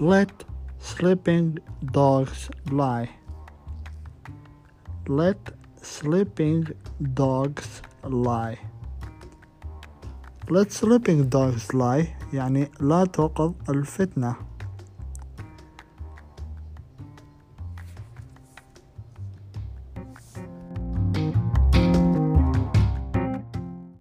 let sleeping dogs lie. Let sleeping dogs lie. Let sleeping dogs lie يعني لا توقظ الفتنة